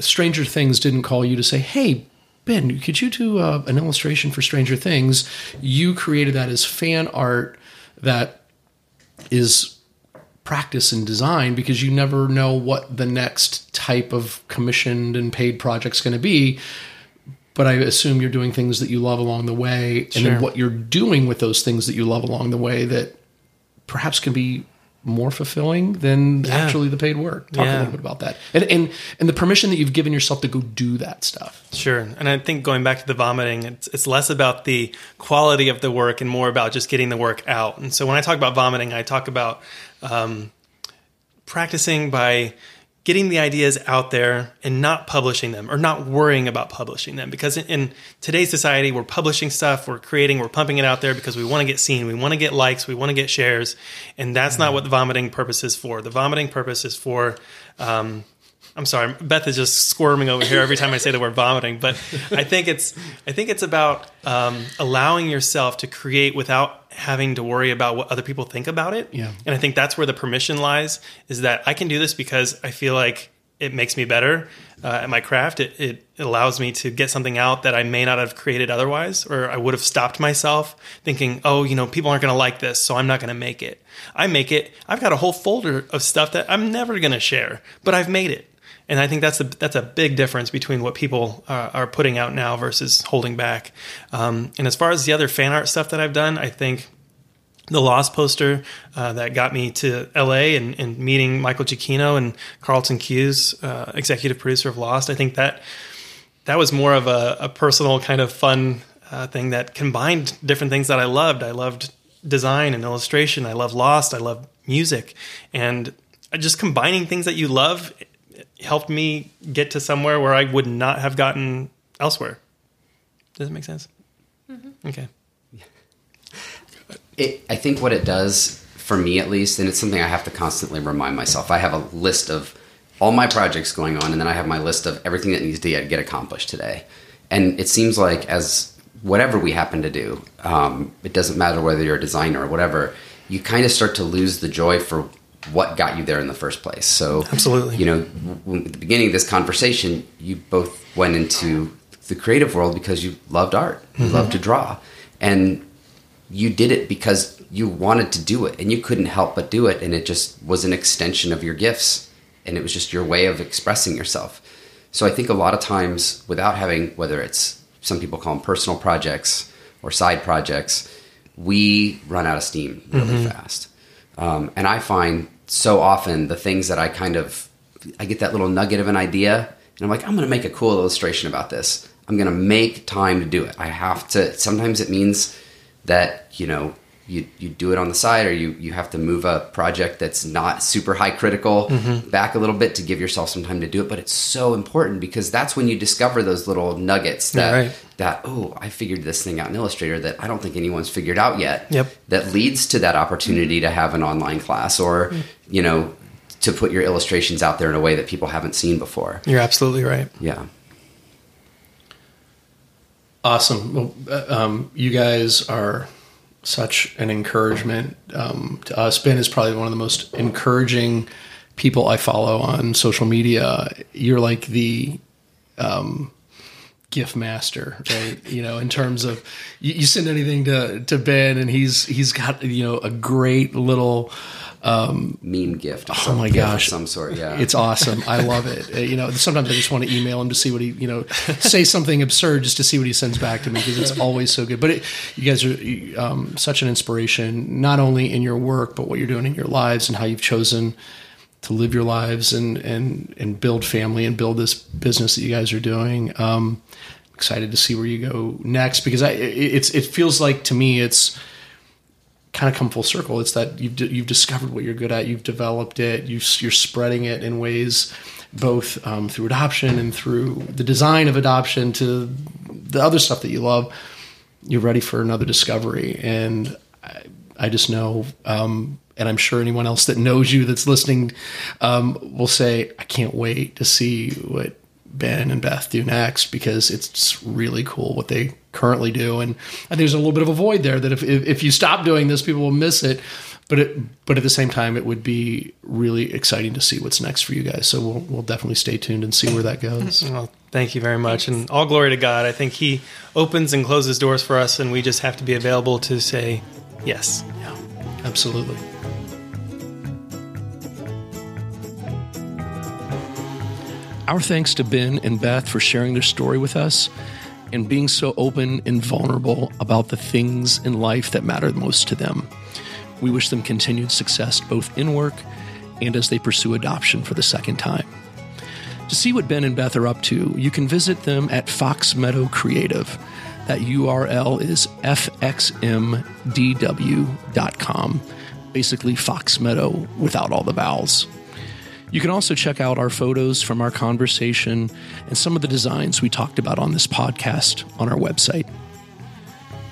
Stranger Things didn't call you to say, "Hey, Ben, could you do uh, an illustration for Stranger Things?" You created that as fan art that is practice and design because you never know what the next type of commissioned and paid project's going to be. But I assume you're doing things that you love along the way, and then what you're doing with those things that you love along the way that perhaps can be more fulfilling than yeah. actually the paid work. Talk yeah. a little bit about that, and, and and the permission that you've given yourself to go do that stuff. Sure, and I think going back to the vomiting, it's it's less about the quality of the work and more about just getting the work out. And so when I talk about vomiting, I talk about um, practicing by getting the ideas out there and not publishing them or not worrying about publishing them because in, in, today's society we're publishing stuff we're creating we're pumping it out there because we want to get seen we want to get likes we want to get shares and that's mm-hmm. not what the vomiting purpose is for the vomiting purpose is for um, I'm sorry, Beth is just squirming over here every time I say the word vomiting. But I think it's I think it's about um, allowing yourself to create without having to worry about what other people think about it. Yeah. And I think that's where the permission lies is that I can do this because I feel like it makes me better uh, at my craft. It, it, allows me to get something out that I may not have created otherwise, or I would have stopped myself thinking, oh, you know, people aren't going to like this, so I'm not going to make it. I make it. I've got a whole folder of stuff that I'm never going to share, but I've made it. And I think that's a that's a big difference between what people uh, are putting out now versus holding back. Um, and as far as the other fan art stuff that I've done, I think the Lost poster uh, that got me to LA and, and, meeting Michael Giacchino and Carlton Cuse, uh, executive producer of Lost. I think that that was more of a, a personal kind of fun uh, thing that combined different things that I loved. I loved design and illustration. I love Lost. I love music, and just combining things that you love helped me get to somewhere where I would not have gotten elsewhere. Does it make sense? Mm-hmm. Okay. It, I think what it does for me, at least, and it's something I have to constantly remind myself. I have a list of all my projects going on, and then I have my list of everything that needs to get, get accomplished today. And it seems like as whatever we happen to do, um, it doesn't matter whether you're a designer or whatever, you kind of start to lose the joy for what got you there in the first place. So, absolutely, you know, at the beginning of this conversation, you both went into the creative world because you loved art, you mm-hmm. loved to draw, and you did it because you wanted to do it, and you couldn't help but do it, and it just was an extension of your gifts, and it was just your way of expressing yourself. So, I think a lot of times, without having whether it's some people call them personal projects or side projects, we run out of steam really mm-hmm. fast. Um, and I find so often the things that I kind of I get that little nugget of an idea and I'm like, I'm going to make a cool illustration about this. I'm going to make time to do it. I have to. Sometimes it means that you know you you do it on the side, or you you have to move a project that's not super high critical mm-hmm. back a little bit to give yourself some time to do it. But it's so important because that's when you discover those little nuggets that right. that oh, I figured this thing out in Illustrator that I don't think anyone's figured out yet. Yep. That leads to that opportunity to have an online class, or mm. you know, to put your illustrations out there in a way that people haven't seen before. You're absolutely right. Yeah. Awesome. Well, uh, um, you guys are such an encouragement um, to us. Ben is probably one of the most encouraging people I follow on social media. You're like the um, GIF master, right? you know, in terms of you, you, send anything to to Ben, and he's he's got you know a great little um, meme GIF. oh my gosh, some sort. Yeah, it's awesome. I love it. Uh, you know, sometimes I just want to email him to see what he, you know, say something absurd just to see what he sends back to me because it's always so good. But it, you guys are um, such an inspiration, not only in your work but what you're doing in your lives and how you've chosen to live your lives and and and build family and build this business that you guys are doing. Um, excited to see where you go next because I, it, it's it feels like to me it's kind of come full circle. It's that you've you've discovered what you're good at, you've developed it, you you're spreading it in ways both um, through adoption and through the design of adoption to the other stuff that you love. You're ready for another discovery, and I, I just know. Um, and I'm sure anyone else that knows you that's listening um, will say, "I can't wait to see what Ben and Beth do next because it's really cool what they currently do. And I think there's a little bit of a void there that if, if, if you stop doing this, people will miss it. But it, but at the same time, it would be really exciting to see what's next for you guys. So we'll we'll definitely stay tuned and see where that goes. Well, thank you very much, Thanks. and all glory to God. I think He opens and closes doors for us, and we just have to be available to say yes. Yeah, absolutely. Our thanks to Ben and Beth for sharing their story with us and being so open and vulnerable about the things in life that matter most to them. We wish them continued success both in work and as they pursue adoption for the second time. To see what Ben and Beth are up to, you can visit them at Fox Meadow Creative. That URL is fxmdw.com, basically Fox Meadow without all the vowels. You can also check out our photos from our conversation and some of the designs we talked about on this podcast on our website.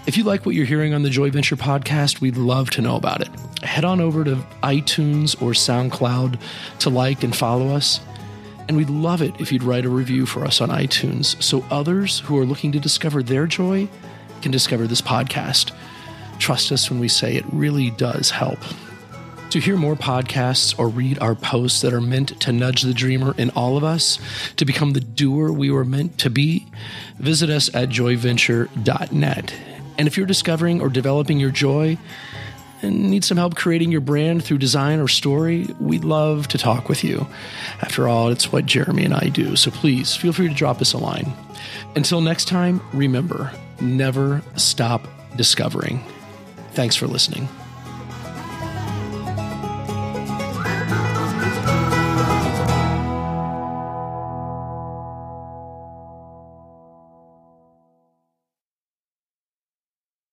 If you like what you're hearing on the Joy Venture podcast, we'd love to know about it. Head on over to iTunes or SoundCloud to like and follow us. And we'd love it if you'd write a review for us on iTunes so others who are looking to discover their joy can discover this podcast. Trust us when we say it really does help. To hear more podcasts or read our posts that are meant to nudge the dreamer in all of us to become the doer we were meant to be, visit us at joyventure.net. And if you're discovering or developing your joy and need some help creating your brand through design or story, we'd love to talk with you. After all, it's what Jeremy and I do, so please feel free to drop us a line. Until next time, remember never stop discovering. Thanks for listening.